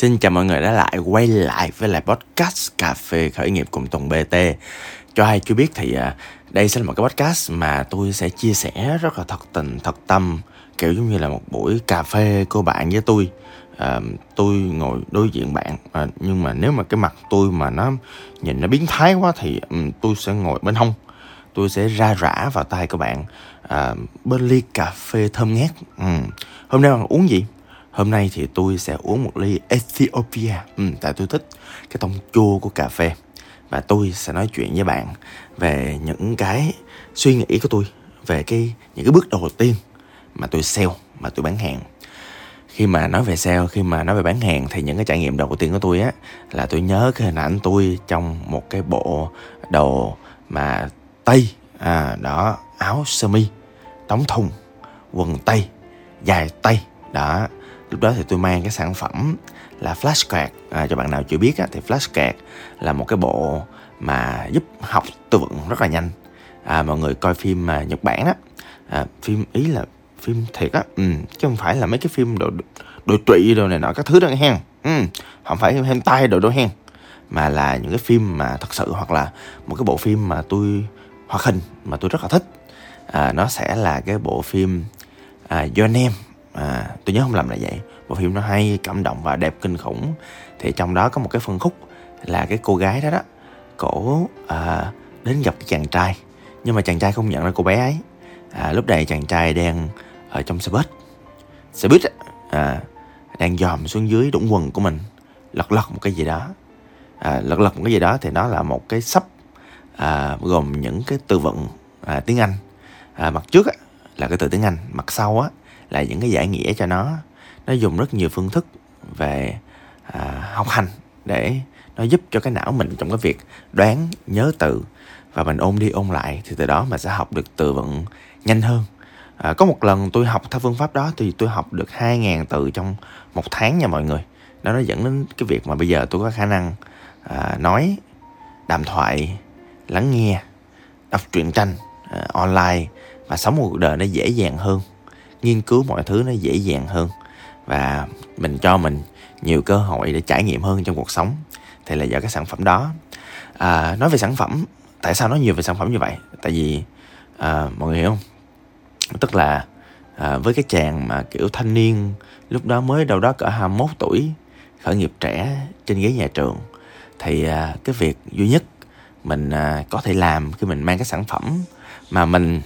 Xin chào mọi người đã lại quay lại với lại podcast Cà phê khởi nghiệp cùng Tùng BT. Cho ai chưa biết thì à, đây sẽ là một cái podcast mà tôi sẽ chia sẻ rất là thật tình, thật tâm, kiểu giống như là một buổi cà phê của bạn với tôi. À, tôi ngồi đối diện bạn à, nhưng mà nếu mà cái mặt tôi mà nó nhìn nó biến thái quá thì um, tôi sẽ ngồi bên hông tôi sẽ ra rã vào tay các bạn à, bên ly cà phê thơm ngát ừ. hôm nay bạn uống gì Hôm nay thì tôi sẽ uống một ly Ethiopia. Ừ, Tại tôi thích cái tông chua của cà phê. Và tôi sẽ nói chuyện với bạn về những cái suy nghĩ của tôi Về cái những cái bước đầu tiên mà tôi sale, mà tôi bán hàng. Khi mà nói về sale, khi mà nói về bán hàng thì những cái trải nghiệm đầu tiên của tôi á là tôi nhớ cái hình ảnh tôi trong một cái bộ đồ mà tây à đó áo sơ mi đóng thùng quần tây dài tây đó lúc đó thì tôi mang cái sản phẩm là flashcard à, cho bạn nào chưa biết á, thì flashcard là một cái bộ mà giúp học từ vựng rất là nhanh. À, mọi người coi phim mà nhật bản á. À, phim ý là phim thiệt á. Ừ, chứ không phải là mấy cái phim đồ đồ trụy đồ này nọ các thứ đó hen ừ, không phải hen tay đồ đó hen mà là những cái phim mà thật sự hoặc là một cái bộ phim mà tôi hoạt hình mà tôi rất là thích. À, nó sẽ là cái bộ phim à, Your Name à, tôi nhớ không lầm là vậy. Bộ phim nó hay cảm động và đẹp kinh khủng. Thì trong đó có một cái phân khúc là cái cô gái đó đó cổ à, đến gặp cái chàng trai. Nhưng mà chàng trai không nhận ra cô bé ấy. À, lúc này chàng trai đang ở trong xe buýt. Xe buýt à, đang dòm xuống dưới đũng quần của mình lật lật một cái gì đó. À, lật lật một cái gì đó thì nó là một cái sắp à, gồm những cái từ vựng à, tiếng Anh. À, mặt trước á, là cái từ tiếng Anh mặt sau á là những cái giải nghĩa cho nó. Nó dùng rất nhiều phương thức về à, học hành để nó giúp cho cái não mình trong cái việc đoán nhớ từ. Và mình ôn đi ôn lại thì từ đó mà sẽ học được từ vựng nhanh hơn. À, có một lần tôi học theo phương pháp đó thì tôi học được 2.000 từ trong một tháng nha mọi người. Đó nó dẫn đến cái việc mà bây giờ tôi có khả năng à, nói đàm thoại lắng nghe đọc truyện tranh à, online và sống một cuộc đời nó dễ dàng hơn nghiên cứu mọi thứ nó dễ dàng hơn. Và mình cho mình nhiều cơ hội để trải nghiệm hơn trong cuộc sống. Thì là do cái sản phẩm đó. À, nói về sản phẩm tại sao nói nhiều về sản phẩm như vậy? Tại vì à, mọi người hiểu không? Tức là à, với cái chàng mà kiểu thanh niên lúc đó mới đâu đó cỡ 21 tuổi khởi nghiệp trẻ trên ghế nhà trường thì à, cái việc duy nhất mình à, có thể làm khi mình mang cái sản phẩm mà mình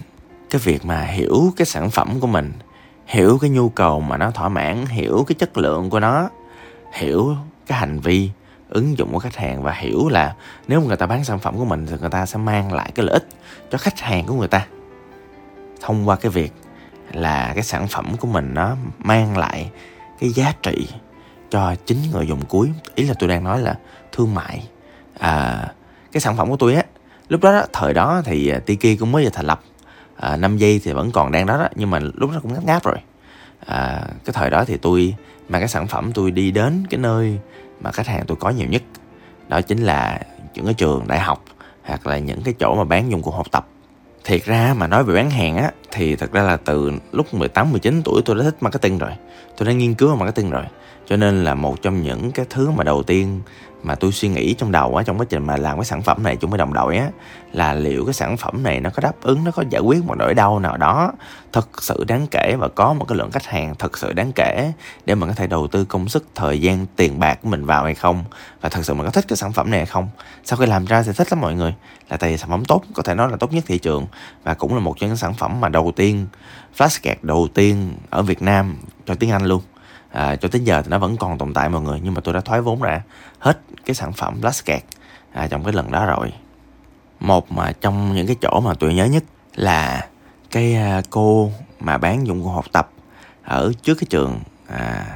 cái việc mà hiểu cái sản phẩm của mình hiểu cái nhu cầu mà nó thỏa mãn hiểu cái chất lượng của nó hiểu cái hành vi ứng dụng của khách hàng và hiểu là nếu người ta bán sản phẩm của mình thì người ta sẽ mang lại cái lợi ích cho khách hàng của người ta. Thông qua cái việc là cái sản phẩm của mình nó mang lại cái giá trị cho chính người dùng cuối. Ý là tôi đang nói là thương mại. À, cái sản phẩm của tôi á lúc đó, đó thời đó thì Tiki cũng mới vừa thành lập à, 5 giây thì vẫn còn đang đó, đó nhưng mà lúc đó cũng ngáp ngáp rồi. À, cái thời đó thì tôi mà cái sản phẩm tôi đi đến cái nơi mà khách hàng tôi có nhiều nhất. Đó chính là những cái trường đại học hoặc là những cái chỗ mà bán dụng cụ học tập. Thiệt ra mà nói về bán hàng á thì thật ra là từ lúc 18 19 tuổi tôi đã thích marketing rồi. Tôi đã nghiên cứu marketing rồi. Cho nên là một trong những cái thứ mà đầu tiên mà tôi suy nghĩ trong đầu á, trong quá trình mà làm cái sản phẩm này chúng với đồng đội á, là liệu cái sản phẩm này nó có đáp ứng, nó có giải quyết một nỗi đau nào đó thật sự đáng kể và có một cái lượng khách hàng thật sự đáng kể để mình có thể đầu tư công sức, thời gian, tiền bạc của mình vào hay không? Và thật sự mình có thích cái sản phẩm này hay không? Sau khi làm ra thì thích lắm mọi người. Là tại vì sản phẩm tốt, có thể nói là tốt nhất thị trường và cũng là một trong những sản phẩm mà đầu đầu tiên flashcard đầu tiên ở Việt Nam cho tiếng Anh luôn. À, cho tới giờ thì nó vẫn còn tồn tại mọi người nhưng mà tôi đã thoái vốn ra hết cái sản phẩm flashcard à, trong cái lần đó rồi. Một mà trong những cái chỗ mà tôi nhớ nhất là cái à, cô mà bán dụng cụ học tập ở trước cái trường à,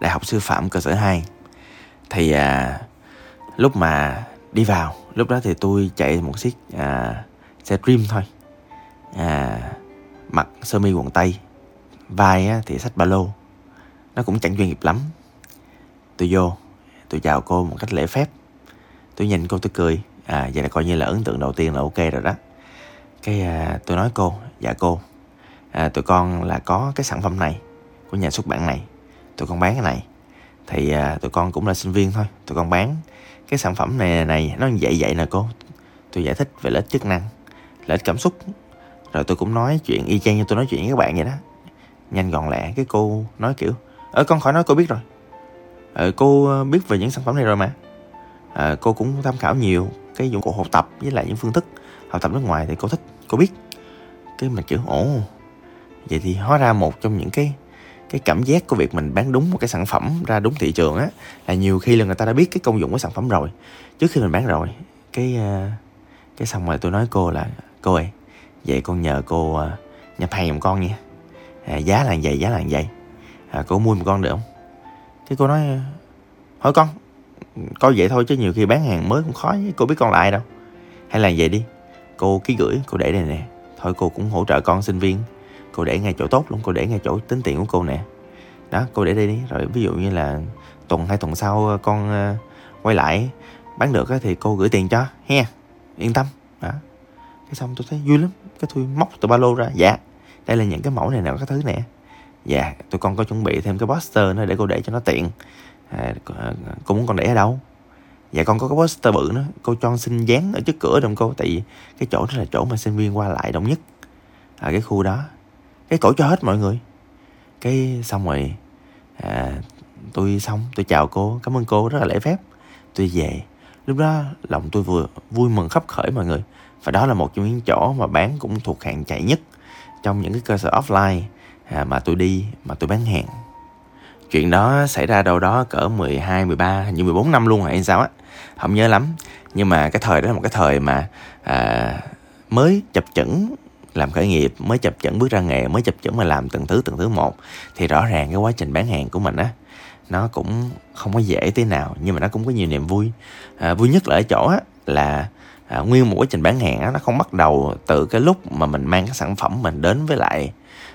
đại học sư phạm cơ sở 2 thì à, lúc mà đi vào lúc đó thì tôi chạy một chiếc à, xe dream thôi. À, mặc sơ mi quần tây vai thì xách ba lô. Nó cũng chẳng chuyên nghiệp lắm. Tôi vô tôi chào cô một cách lễ phép. Tôi nhìn cô tôi cười. À vậy là coi như là ấn tượng đầu tiên là ok rồi đó. Cái à, tôi nói cô dạ cô. À, tụi con là có cái sản phẩm này của nhà xuất bản này. Tụi con bán cái này. Thì à, tụi con cũng là sinh viên thôi. Tụi con bán cái sản phẩm này này nó vậy vậy nè cô. Tôi giải thích về lợi ích chức năng lợi ích cảm xúc rồi tôi cũng nói chuyện y chang như tôi nói chuyện với các bạn vậy đó. Nhanh gọn lẹ cái cô nói kiểu ờ con khỏi nói cô biết rồi. Ờ, cô ờ, biết về những sản phẩm này rồi mà. Ờ, cô cũng tham khảo nhiều cái dụng cụ học tập với lại những phương thức học tập nước ngoài thì cô thích cô biết. Cái mình kiểu ồ. Vậy thì hóa ra một trong những cái cái cảm giác của việc mình bán đúng một cái sản phẩm ra đúng thị trường á là nhiều khi là người ta đã biết cái công dụng của sản phẩm rồi. Trước khi mình bán rồi cái ờ, cái xong rồi tôi nói cô là cô ơi vậy con nhờ cô uh, nhập hàng giùm con nha. À, giá là vậy giá là vậy. À, cô mua một con được không? Cái cô nói à, hỏi con coi vậy thôi chứ nhiều khi bán hàng mới cũng khó cô biết con lại đâu. Hay là vậy đi cô ký gửi cô để đây nè. Thôi cô cũng hỗ trợ con sinh viên. Cô để ngay chỗ tốt luôn cô để ngay chỗ tính tiền của cô nè. Đó cô để đây đi. Rồi ví dụ như là tuần hai tuần sau à, con uh, quay lại bán được thì cô gửi tiền cho he yên tâm. Đó cái xong tôi thấy vui lắm. Cái tôi móc từ ba lô ra. Dạ đây là những cái mẫu này nào các thứ nè. Dạ tụi con có chuẩn bị thêm cái poster nữa để cô để cho nó tiện. À, cô à, muốn con để ở đâu? Dạ con có cái poster bự nữa. Cô cho xin dán ở trước cửa đồng cô tại vì cái chỗ đó là chỗ mà sinh viên qua lại đông nhất ở cái khu đó. Cái cổ cho hết mọi người. Cái xong rồi à, tôi xong tôi chào cô. Cảm ơn cô rất là lễ phép. Tôi về. Lúc đó lòng tôi vừa vui mừng khắp khởi mọi người và đó là một trong những chỗ mà bán cũng thuộc hàng chạy nhất trong những cái cơ sở offline à, mà tôi đi mà tôi bán hàng. Chuyện đó xảy ra đâu đó cỡ 12, 13, hình như 14 năm luôn hay sao á không nhớ lắm. Nhưng mà cái thời đó là một cái thời mà à, mới chập chững làm khởi nghiệp mới chập chững bước ra nghề mới chập chững mà làm từng thứ từng thứ một. Thì rõ ràng cái quá trình bán hàng của mình á nó cũng không có dễ thế nào nhưng mà nó cũng có nhiều niềm vui. À, vui nhất là ở chỗ á là à, nguyên một quá trình bán hàng á nó không bắt đầu từ cái lúc mà mình mang cái sản phẩm mình đến với lại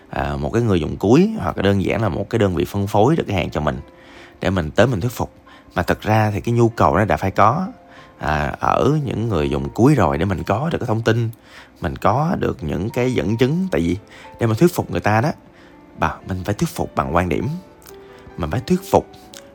à, một cái người dùng cuối hoặc là đơn giản là một cái đơn vị phân phối được cái hàng cho mình để mình tới mình thuyết phục. Mà thật ra thì cái nhu cầu nó đã phải có. À, ở những người dùng cuối rồi để mình có được cái thông tin mình có được những cái dẫn chứng. Tại vì để mà thuyết phục người ta đó bà mình phải thuyết phục bằng quan điểm. Mình phải thuyết phục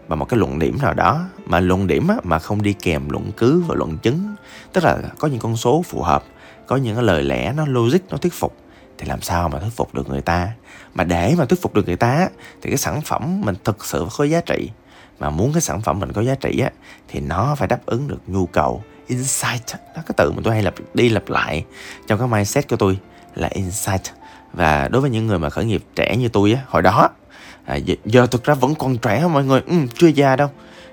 và một cái luận điểm nào đó mà luận điểm á, mà không đi kèm luận cứ và luận chứng. Tức là có những con số phù hợp có những cái lời lẽ nó logic nó thuyết phục thì làm sao mà thuyết phục được người ta? Mà để mà thuyết phục được người ta thì cái sản phẩm mình thực sự có giá trị. Mà muốn cái sản phẩm mình có giá trị á thì nó phải đáp ứng được nhu cầu insight đó cái từ mà tôi hay lặp đi lặp lại trong cái mindset của tôi là insight. Và đối với những người mà khởi nghiệp trẻ như tôi á hồi đó à, giờ thực ra vẫn còn trẻ mọi người? Ừ, chưa già đâu.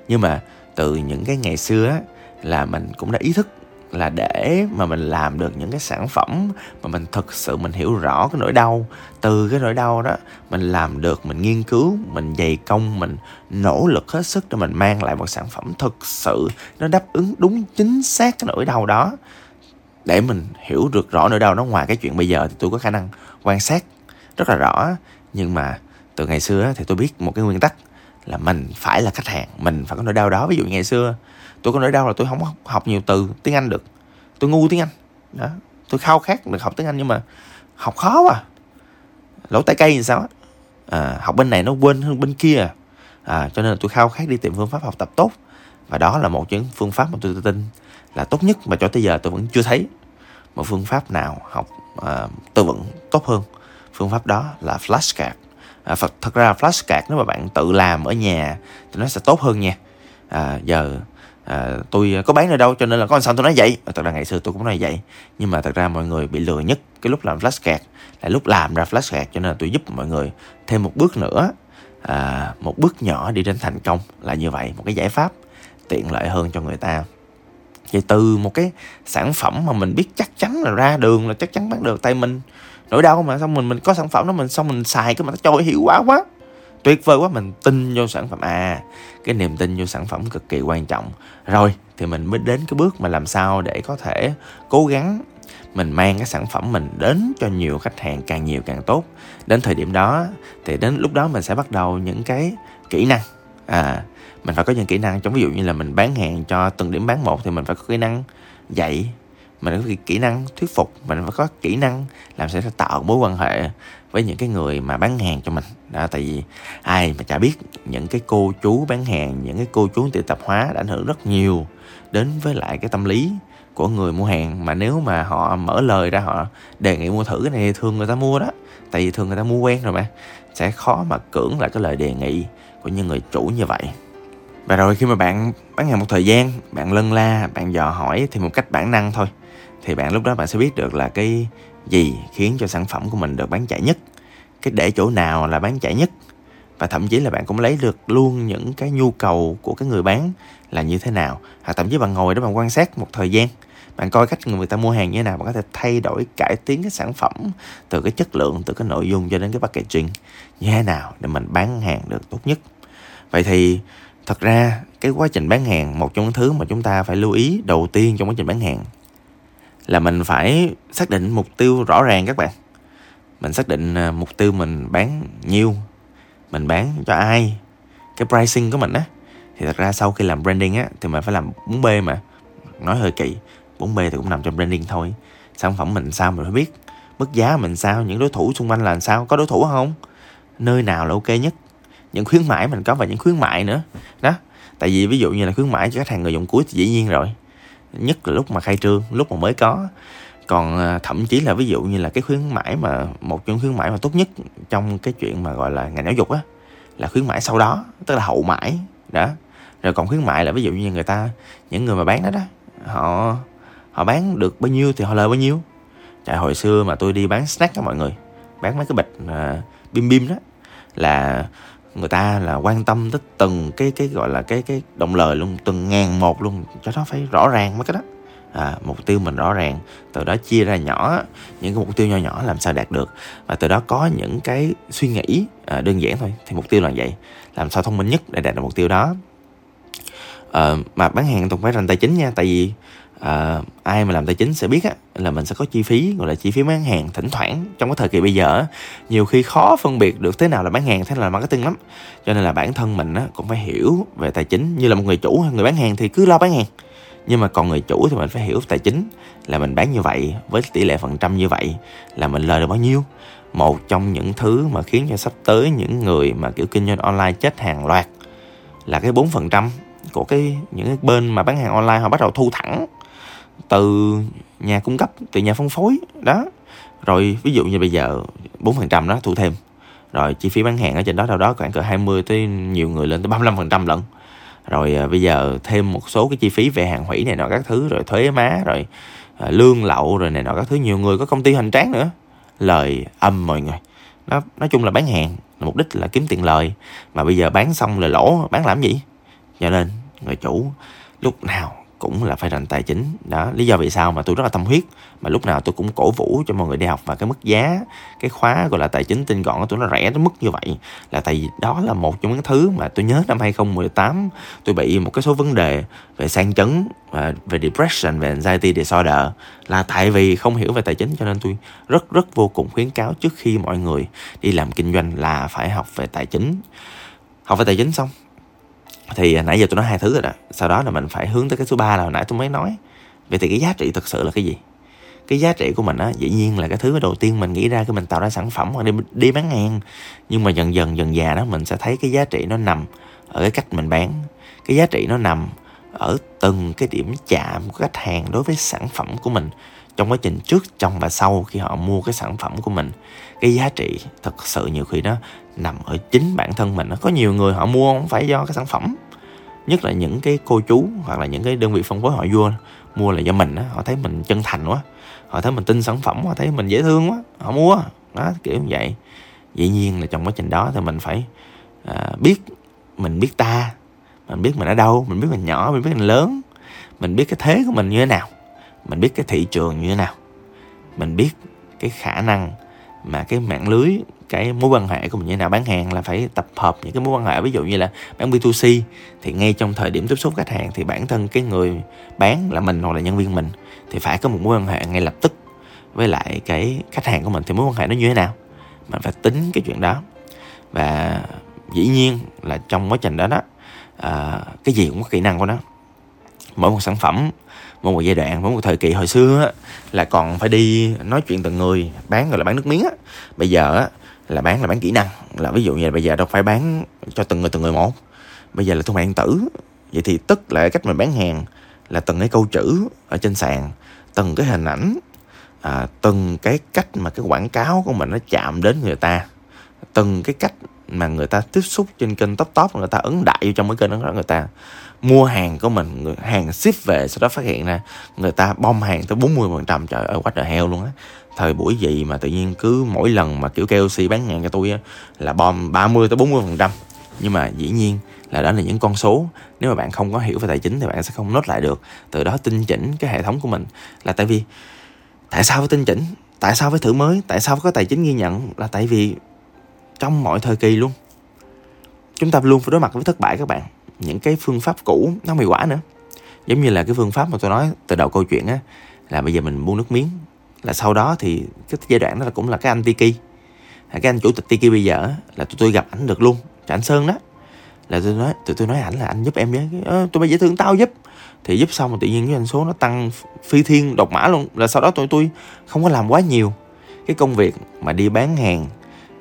Nhưng mà từ những cái ngày xưa á là mình cũng đã ý thức là để mà mình làm được những cái sản phẩm mà mình thực sự mình hiểu rõ cái nỗi đau. Từ cái nỗi đau đó mình làm được mình nghiên cứu mình dày công mình nỗ lực hết sức để mình mang lại một sản phẩm thực sự nó đáp ứng đúng chính xác cái nỗi đau đó. Để mình hiểu được rõ nỗi đau nó ngoài cái chuyện bây giờ thì tôi có khả năng quan sát rất là rõ. Nhưng mà từ ngày xưa thì tôi biết một cái nguyên tắc là mình phải là khách hàng mình phải có nỗi đau đó. Ví dụ ngày xưa tôi có nỗi đau là tôi không học nhiều từ tiếng anh được. Tôi ngu tiếng anh. Đó tôi khao khát được học tiếng anh nhưng mà học khó quá. Lỗ tay cây thì sao à, học bên này nó quên hơn bên kia. À, cho nên là tôi khao khát đi tìm phương pháp học tập tốt. Và đó là một những phương pháp mà tôi tin là tốt nhất mà cho tới giờ tôi vẫn chưa thấy một phương pháp nào học à, tư vấn tốt hơn. Phương pháp đó là flashcard à, thật ra flashcard nếu mà bạn tự làm ở nhà thì nó sẽ tốt hơn nha. À, giờ à, tôi có bán ở đâu cho nên là có sao tôi nói vậy. À, thật ra ngày xưa tôi cũng nói vậy. Nhưng mà thật ra mọi người bị lừa nhất cái lúc làm flashcard là lúc làm ra flashcard cho nên là tôi giúp mọi người thêm một bước nữa. À, một bước nhỏ đi đến thành công là như vậy một cái giải pháp tiện lợi hơn cho người ta. Vậy từ một cái sản phẩm mà mình biết chắc chắn là ra đường là chắc chắn bán được tay mình nỗi đau mà xong mình mình có sản phẩm đó, mình, xong mình xài cái mà nó trôi hiệu quả quá. Tuyệt vời quá, mình tin vô sản phẩm. À cái niềm tin vô sản phẩm cực kỳ quan trọng. Rồi, thì mình mới đến cái bước mà làm sao để có thể cố gắng mình mang cái sản phẩm mình đến cho nhiều khách hàng càng nhiều càng tốt. Đến thời điểm đó, thì đến lúc đó mình sẽ bắt đầu những cái kỹ năng. À mình phải có những kỹ năng. Trong ví dụ như là mình bán hàng cho từng điểm bán một, thì mình phải có kỹ năng dạy mình có kỹ năng thuyết phục mình phải có kỹ năng làm sao tạo mối quan hệ với những cái người mà bán hàng cho mình. Đó, tại vì ai mà chả biết, những cái cô chú bán hàng, những cái cô chú tiệm tạp hóa đã ảnh hưởng rất nhiều đến với lại cái tâm lý của người mua hàng. Mà nếu mà họ mở lời ra, họ đề nghị mua thử cái này thường người ta mua đó. Tại vì thường người ta mua quen rồi mà. Sẽ khó mà cưỡng lại cái lời đề nghị của những người chủ như vậy. Và rồi khi mà bạn bán hàng một thời gian, bạn lân la, bạn dò hỏi thì một cách bản năng thôi thì bạn lúc đó bạn sẽ biết được là cái gì khiến cho sản phẩm của mình được bán chạy nhất. Cái để chỗ nào là bán chạy nhất. Và thậm chí là bạn cũng lấy được luôn những cái nhu cầu của cái người bán là như thế nào. Hoặc thậm chí bạn ngồi đó bạn quan sát một thời gian. Bạn coi cách người ta mua hàng như thế nào, bạn có thể thay đổi, cải tiến cái sản phẩm từ cái chất lượng, từ cái nội dung cho đến cái packaging như thế nào để mình bán hàng được tốt nhất. Vậy thì thật ra cái quá trình bán hàng, một trong những thứ mà chúng ta phải lưu ý đầu tiên trong quá trình bán hàng là mình phải xác định mục tiêu rõ ràng các bạn. Mình xác định à, mục tiêu mình bán nhiêu, mình bán cho ai, cái pricing của mình á. Thì thật ra sau khi làm branding á, thì mình phải làm 4B mà. Nói hơi kỳ 4B thì cũng nằm trong branding thôi. Sản phẩm mình sao mình phải biết, mức giá mình sao, những đối thủ xung quanh là sao, có đối thủ không, nơi nào là ok nhất. Những khuyến mãi mình có và những khuyến mại nữa. Đó, tại vì ví dụ như là khuyến mãi cho khách hàng người dùng cuối thì dĩ nhiên rồi nhất là lúc mà khai trương lúc mà mới có. Còn à, thậm chí là ví dụ như là cái khuyến mãi mà một trong khuyến mãi mà tốt nhất trong cái chuyện mà gọi là ngành giáo dục á là khuyến mãi sau đó tức là hậu mãi đó. Rồi còn khuyến mại là ví dụ như người ta những người mà bán đó đó họ họ bán được bao nhiêu thì họ lời bao nhiêu. Tại hồi xưa mà tôi đi bán snack đó mọi người bán mấy cái bịch uh, bim bim đó là người ta là quan tâm tới từng cái cái gọi là cái cái động lời luôn từng ngàn một luôn. Cho nó phải rõ ràng mấy cái đó. À, mục tiêu mình rõ ràng từ đó chia ra nhỏ những cái mục tiêu nhỏ nhỏ làm sao đạt được. Và từ đó có những cái suy nghĩ à, đơn giản thôi thì mục tiêu là vậy. Làm sao thông minh nhất để đạt được mục tiêu đó. À, mà bán hàng tôi phải rành tài chính nha tại vì à, ai mà làm tài chính sẽ biết á, là mình sẽ có chi phí gọi là chi phí bán hàng thỉnh thoảng trong cái thời kỳ bây giờ nhiều khi khó phân biệt được thế nào là bán hàng thế nào là marketing lắm. Cho nên là bản thân mình á, cũng phải hiểu về tài chính. Như là một người chủ hay người bán hàng thì cứ lo bán hàng. Nhưng mà còn người chủ thì mình phải hiểu tài chính là mình bán như vậy với tỷ lệ phần trăm như vậy là mình lời được bao nhiêu. Một trong những thứ mà khiến cho sắp tới những người mà kiểu kinh doanh online chết hàng loạt là cái bốn phần trăm của cái những cái bên mà bán hàng online họ bắt đầu thu thẳng từ nhà cung cấp từ nhà phân phối đó. Rồi ví dụ như bây giờ bốn phần trăm đó thu thêm. Rồi chi phí bán hàng ở trên đó đâu đó khoảng cỡ 20 tới nhiều người lên tới 35 phần trăm lận. Rồi à, bây giờ thêm một số cái chi phí về hàng hủy này nọ các thứ rồi thuế má rồi à, lương lậu rồi này nọ các thứ. Nhiều người có công ty hoành tráng nữa. Lời âm mọi người. Nó nói chung là bán hàng mục đích là kiếm tiền lời. Mà bây giờ bán xong là lỗ bán làm gì? Cho nên người chủ lúc nào cũng là phải rành tài chính. Đó, lý do vì sao mà tôi rất là tâm huyết, mà lúc nào tôi cũng cổ vũ cho mọi người đi học. Và cái mức giá, cái khóa gọi là tài chính tinh gọn của tôi nó rẻ đến mức như vậy là tại vì đó là một trong những thứ mà tôi nhớ năm 2018 tôi bị một cái số vấn đề về sang chấn và về depression, về anxiety disorder. Là tại vì không hiểu về tài chính cho nên tôi rất rất vô cùng khuyến cáo trước khi mọi người đi làm kinh doanh là phải học về tài chính. Học về tài chính xong thì à, nãy giờ tôi nói hai thứ rồi đó. Sau đó là mình phải hướng tới cái số ba là hồi nãy tôi mới nói. Vậy thì cái giá trị thực sự là cái gì? Cái giá trị của mình á, dĩ nhiên là cái thứ đầu tiên mình nghĩ ra khi mình tạo ra sản phẩm hoặc đi đi bán hàng. Nhưng mà dần dần dần già đó, mình sẽ thấy cái giá trị nó nằm ở cái cách mình bán. Cái giá trị nó nằm ở từng cái điểm chạm của khách hàng đối với sản phẩm của mình trong quá trình trước, trong và sau khi họ mua cái sản phẩm của mình cái giá trị thật sự nhiều khi nó nằm ở chính bản thân mình. Có nhiều người họ mua không phải do cái sản phẩm nhất là những cái cô chú hoặc là những cái đơn vị phân phối họ vua mua là do mình á họ thấy mình chân thành quá họ thấy mình tin sản phẩm họ thấy mình dễ thương quá họ mua. Đó kiểu như vậy. Dĩ nhiên là trong quá trình đó thì mình phải à, biết mình biết ta mình biết mình ở đâu mình biết mình nhỏ mình biết mình lớn mình biết cái thế của mình như thế nào mình biết cái thị trường như thế nào mình biết cái khả năng mà cái mạng lưới cái mối quan hệ của mình như thế nào bán hàng là phải tập hợp những cái mối quan hệ ví dụ như là bán B2C thì ngay trong thời điểm tiếp xúc khách hàng thì bản thân cái người bán là mình hoặc là nhân viên mình thì phải có một mối quan hệ ngay lập tức với lại cái khách hàng của mình. Thì mối quan hệ nó như thế nào? Mình phải tính cái chuyện đó. Và dĩ nhiên là trong quá trình đó đó à, cái gì cũng có kỹ năng của nó. Mỗi một sản phẩm một một giai đoạn với một thời kỳ hồi xưa á, là còn phải đi nói chuyện từng người bán gọi là bán nước miếng á. Bây giờ á là bán là bán kỹ năng là ví dụ như là bây giờ đâu phải bán cho từng người từng người một. Bây giờ là thương mại điện tử. Vậy thì tức là cách mình bán hàng là từng cái câu chữ ở trên sàn từng cái hình ảnh à, từng cái cách mà cái quảng cáo của mình nó chạm đến người ta từng cái cách mà người ta tiếp xúc trên kênh top top người ta ấn đại vô trong cái kênh đó người ta mua hàng của mình người, hàng ship về sau đó phát hiện ra người ta bom hàng tới 40 phần trăm trời ơi quá trời heo luôn á. Thời buổi gì mà tự nhiên cứ mỗi lần mà kiểu KOC bán hàng cho tôi á, là bom 30 tới 40 phần trăm. Nhưng mà dĩ nhiên là đó là những con số nếu mà bạn không có hiểu về tài chính thì bạn sẽ không nốt lại được. Từ đó tinh chỉnh cái hệ thống của mình là tại vì tại sao phải tinh chỉnh? Tại sao phải thử mới? Tại sao phải có tài chính ghi nhận? Là tại vì trong mọi thời kỳ luôn. Chúng ta luôn phải đối mặt với thất bại các bạn. Những cái phương pháp cũ nó hiệu quả nữa. Giống như là cái phương pháp mà tôi nói từ đầu câu chuyện á là bây giờ mình buông nước miếng. Là sau đó thì cái giai đoạn đó là cũng là cái anh Tiki. Cái anh chủ tịch Tiki bây giờ là tụi tôi gặp ảnh được luôn. Ảnh Sơn đó. Là tôi nói tụi tôi nói ảnh là anh giúp em với. Ờ, tôi bây giờ thương tao giúp. Thì giúp xong mà tự nhiên cái doanh số nó tăng phi thiên độc mã luôn. Là sau đó tụi tôi không có làm quá nhiều cái công việc mà đi bán hàng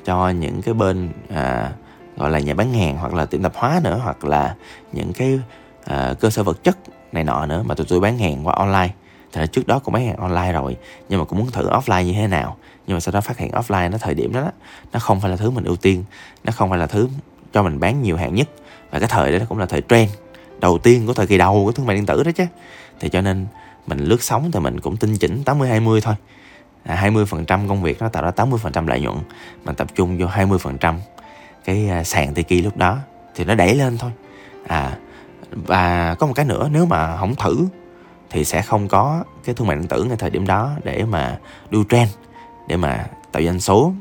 cho những cái bên à, gọi là nhà bán hàng hoặc là tiệm tạp hóa nữa hoặc là những cái à, cơ sở vật chất này nọ nữa mà tụi tôi bán hàng qua online. Thì trước đó cũng bán hàng online rồi nhưng mà cũng muốn thử offline như thế nào. Nhưng mà sau đó phát hiện offline nó thời điểm đó nó không phải là thứ mình ưu tiên. Nó không phải là thứ cho mình bán nhiều hàng nhất. Và cái thời đó cũng là thời trend. Đầu tiên của thời kỳ đầu của thương mại điện tử đó chứ. Thì cho nên mình lướt sóng thì mình cũng tinh chỉnh 80 20 thôi. À, 20% công việc nó tạo ra 80% lợi nhuận. Mình tập trung vô 20% cái à, sàn Tiki lúc đó thì nó đẩy lên thôi. À và có một cái nữa nếu mà không thử thì sẽ không có cái thương mại điện tử ngay thời điểm đó để mà đu trend để mà tạo doanh số.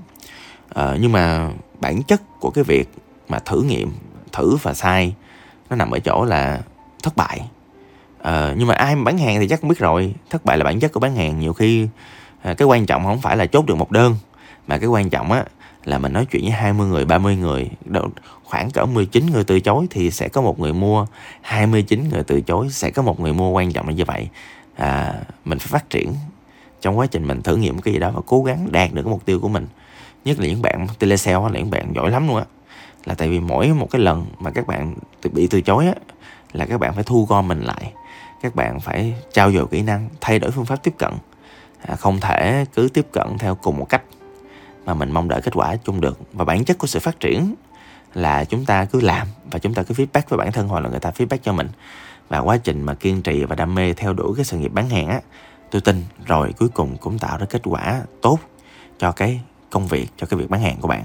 À, nhưng mà bản chất của cái việc mà thử nghiệm thử và sai nó nằm ở chỗ là thất bại. À, nhưng mà ai mà bán hàng thì chắc cũng biết rồi. Thất bại là bản chất của bán hàng. Nhiều khi à, cái quan trọng không phải là chốt được một đơn mà cái quan trọng á là mình nói chuyện với 20 người, 30 người, khoảng cỡ 19 người từ chối thì sẽ có một người mua, 29 người từ chối sẽ có một người mua quan trọng là như vậy. À, mình phải phát triển trong quá trình mình thử nghiệm cái gì đó và cố gắng đạt được cái mục tiêu của mình. Nhất là những bạn telesale là những bạn giỏi lắm luôn á. Là tại vì mỗi một cái lần mà các bạn bị từ chối á là các bạn phải thu gom mình lại. Các bạn phải trao dồi kỹ năng, thay đổi phương pháp tiếp cận. À, không thể cứ tiếp cận theo cùng một cách. Mà mình mong đợi kết quả chung được. Và bản chất của sự phát triển là chúng ta cứ làm và chúng ta cứ feedback với bản thân hoặc là người ta feedback cho mình. Và quá trình mà kiên trì và đam mê theo đuổi cái sự nghiệp bán hàng á tôi tin rồi cuối cùng cũng tạo ra kết quả tốt cho cái công việc cho cái việc bán hàng của bạn.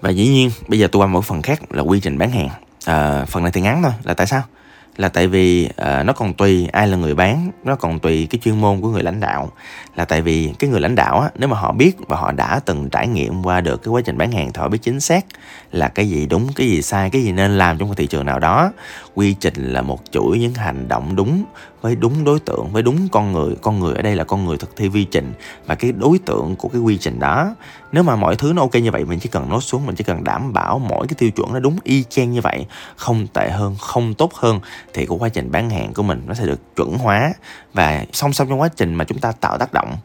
Và dĩ nhiên bây giờ tôi qua một phần khác là quy trình bán hàng. À, phần này thì ngắn thôi là tại sao? Là tại vì uh, nó còn tùy ai là người bán nó còn tùy cái chuyên môn của người lãnh đạo. Là tại vì cái người lãnh đạo á nếu mà họ biết và họ đã từng trải nghiệm qua được cái quá trình bán hàng thì họ biết chính xác là cái gì đúng cái gì sai cái gì nên làm trong một thị trường nào đó. Quy trình là một chuỗi những hành động đúng với đúng đối tượng, với đúng con người con người ở đây là con người thực thi quy trình. Và cái đối tượng của cái quy trình đó, nếu mà mọi thứ nó ok như vậy, mình chỉ cần nốt xuống, mình chỉ cần đảm bảo mỗi cái tiêu chuẩn nó đúng y chang như vậy, không tệ hơn, không tốt hơn, thì cái quá trình bán hàng của mình nó sẽ được chuẩn hóa. Và song song trong quá trình mà chúng ta tạo tác động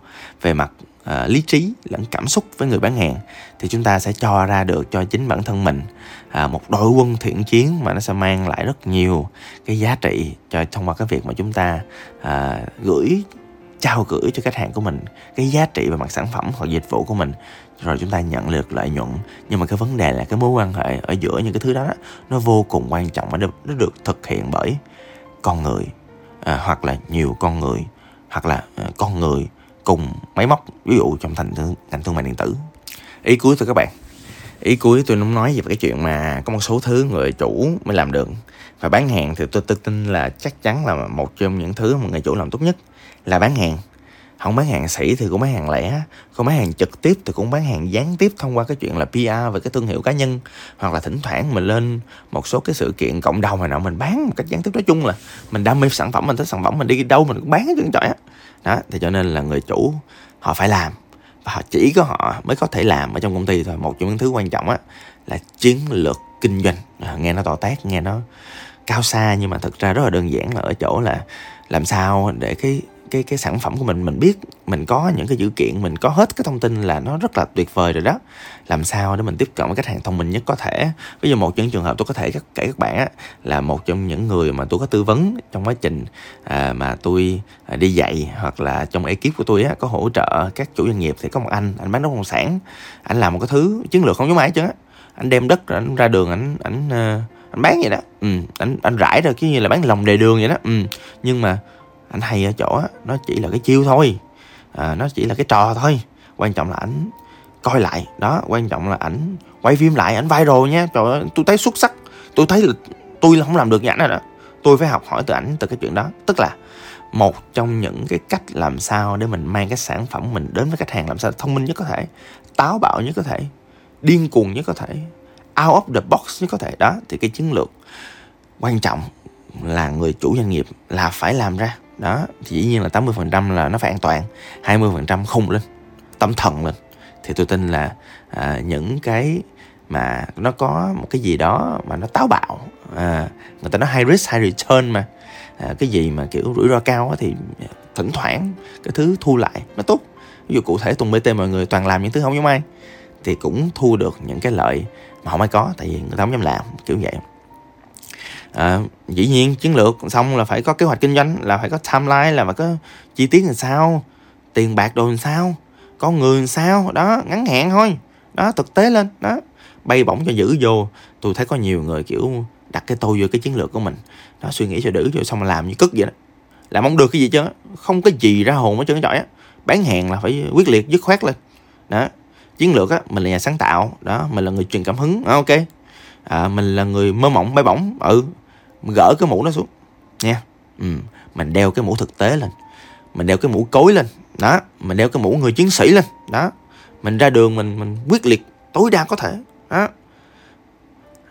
về mặt uh, lý trí lẫn cảm xúc với người bán hàng thì chúng ta sẽ cho ra được cho chính bản thân mình à, một đội quân thiện chiến mà nó sẽ mang lại rất nhiều cái giá trị cho thông qua cái việc mà chúng ta à, gửi trao gửi cho khách hàng của mình cái giá trị về mặt sản phẩm hoặc dịch vụ của mình rồi chúng ta nhận được lợi nhuận. Nhưng mà cái vấn đề là cái mối quan hệ ở giữa những cái thứ đó nó vô cùng quan trọng và nó được thực hiện bởi con người à, hoặc là nhiều con người hoặc là à, con người cùng máy móc ví dụ trong thành ngành thương mại điện tử. Ý cuối thôi các bạn. Ý cuối tôi muốn nói về cái chuyện mà có một số thứ người chủ mới làm được. Và bán hàng thì tôi, tôi tin là chắc chắn là một trong những thứ mà người chủ làm tốt nhất là bán hàng không bán hàng sỉ thì cũng bán hàng lẻ. Không bán hàng trực tiếp thì cũng bán hàng gián tiếp thông qua cái chuyện là PR và cái thương hiệu cá nhân. Hoặc là thỉnh thoảng mình lên một số cái sự kiện cộng đồng này nọ mình bán một cách gián tiếp. Nói chung là mình đam mê sản phẩm mình thích sản phẩm mình đi đâu mình cũng bán hết trơn trọi á. Đó thì cho nên là người chủ họ phải làm. Và họ chỉ có họ mới có thể làm ở trong công ty thôi. Một trong những thứ quan trọng á là chiến lược kinh doanh. À, nghe nó to tát nghe nó cao xa nhưng mà thực ra rất là đơn giản là ở chỗ là làm sao để cái cái cái sản phẩm của mình mình biết mình có những cái dữ kiện mình có hết cái thông tin là nó rất là tuyệt vời rồi đó. Làm sao để mình tiếp cận với khách hàng thông minh nhất có thể? Ví dụ một những trường hợp tôi có thể kể các bạn á, là một trong những người mà tôi có tư vấn trong quá trình à, mà tôi à, đi dạy hoặc là trong ekip của tôi á, có hỗ trợ các chủ doanh nghiệp thì có một anh anh bán bất động sản anh làm một cái thứ chiến lược không giống ai chứ anh đem đất rồi anh ra đường anh anh ờ, anh bán vậy đó. Ừ, anh anh rải rồi cái như là bán lòng đề đường vậy đó. Ừ. nhưng mà anh hay ở chỗ nó chỉ là cái chiêu thôi. À, nó chỉ là cái trò thôi. Quan trọng là ảnh coi lại. Đó quan trọng là ảnh quay phim lại ảnh viral nha trời ơi tôi thấy xuất sắc. Tôi thấy là tôi là không làm được như ảnh rồi đó. Tôi phải học hỏi từ ảnh từ cái chuyện đó. Tức là một trong những cái cách làm sao để mình mang cái sản phẩm mình đến với khách hàng làm sao thông minh nhất có thể táo bạo nhất có thể điên cuồng nhất có thể out of the box nhất có thể. Đó thì cái chiến lược quan trọng là người chủ doanh nghiệp là phải làm ra đó thì dĩ nhiên là 80% là nó phải an toàn 20% khùng lên tâm thần lên. Thì tôi tin là à, những cái mà nó có một cái gì đó mà nó táo bạo à, người ta nói high risk high return mà à, cái gì mà kiểu rủi ro cao thì thỉnh thoảng cái thứ thu lại nó tốt. Ví dụ cụ thể tuần bt mọi người toàn làm những thứ không giống ai thì cũng thu được những cái lợi mà không ai có tại vì người ta không dám làm kiểu vậy à, dĩ nhiên chiến lược xong là phải có kế hoạch kinh doanh là phải có timeline là phải có chi tiết làm sao tiền bạc đồ làm sao con người làm sao đó ngắn hạn thôi. Đó thực tế lên đó. Bay bổng cho giữ vô tôi thấy có nhiều người kiểu đặt cái tôi vô cái chiến lược của mình. Nó suy nghĩ cho đữ rồi xong mà làm như cất vậy đó. Làm không được cái gì chứ không có gì ra hồn hết trơn trọi á. Bán hàng là phải quyết liệt dứt khoát lên. Đó chiến lược á mình là nhà sáng tạo đó mình là người truyền cảm hứng à, ok. À, mình là người mơ mộng bay bổng ừ gỡ cái mũ nó xuống. Nha. Ừ. mình đeo cái mũ thực tế lên. Mình đeo cái mũ cối lên. Đó mình đeo cái mũ người chiến sĩ lên. Đó mình ra đường mình mình quyết liệt tối đa có thể. Đó.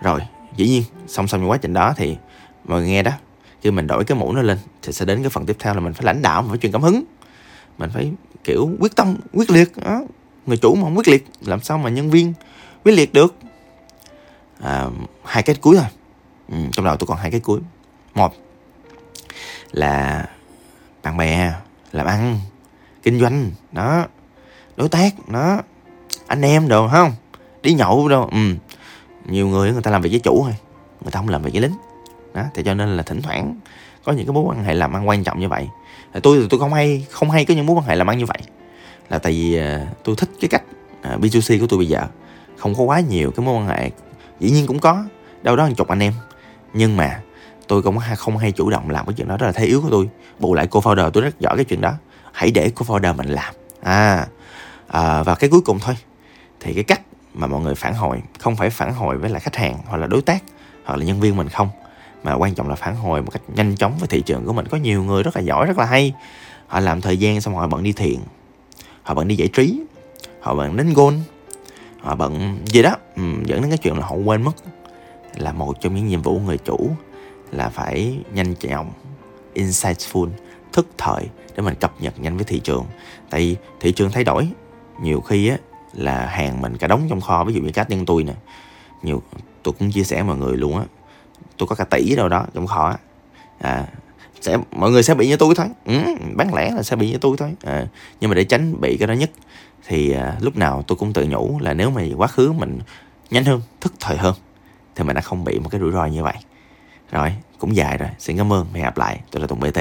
Rồi dĩ nhiên song song quá trình đó thì mọi người nghe đó khi mình đổi cái mũ nó lên thì sẽ đến cái phần tiếp theo là mình phải lãnh đạo mình phải truyền cảm hứng. Mình phải kiểu quyết tâm quyết liệt. Đó người chủ mà không quyết liệt làm sao mà nhân viên quyết liệt được? À, hai cái cuối thôi ừ, trong đầu tôi còn hai cái cuối. Một là bạn bè làm ăn kinh doanh đó. Đối tác đó. Anh em đồ không? Đi nhậu đâu ừ. Nhiều người người ta làm việc với chủ thôi người ta không làm việc với lính đó. Thì cho nên là thỉnh thoảng có những cái mối quan hệ làm ăn quan trọng như vậy. Tôi thì tôi không hay không hay có những mối quan hệ làm ăn như vậy. Là tại vì à, tôi thích cái cách à, B2C của tôi bây giờ. Không có quá nhiều cái mối quan hệ dĩ nhiên cũng có đâu đó hàng chục anh em nhưng mà tôi cũng không hay chủ động làm cái chuyện đó rất là thế yếu của tôi. Bù lại cô founder tôi rất giỏi cái chuyện đó. Hãy để cô founder mình làm. À, à và cái cuối cùng thôi. Thì cái cách mà mọi người phản hồi không phải phản hồi với lại khách hàng hoặc là đối tác hoặc là nhân viên mình không mà quan trọng là phản hồi một cách nhanh chóng với thị trường của mình. Có nhiều người rất là giỏi rất là hay. Họ làm thời gian xong họ bận đi thiền họ bận đi giải trí họ bận đánh gôn họ bận gì đó. Ừ, dẫn đến cái chuyện là họ quên mất là một trong những nhiệm vụ người chủ là phải nhanh chóng insightful thức thời để mình cập nhật nhanh với thị trường. Tại vì thị trường thay đổi nhiều khi á là hàng mình cả đống trong kho ví dụ như cá nhân tôi nè nhiều tôi cũng chia sẻ mọi người luôn á tôi có cả tỷ đâu đó trong kho á. À sẽ mọi người sẽ bị như tôi thôi. Ừ, bán lẻ là sẽ bị như tôi thôi. À, nhưng mà để tránh bị cái đó nhất thì à, lúc nào tôi cũng tự nhủ là nếu mà quá khứ mình nhanh hơn thức thời hơn thì mình đã không bị một cái rủi ro như vậy. Rồi, cũng dài rồi. Xin cảm ơn. Hẹn gặp lại. Tôi là tùng bt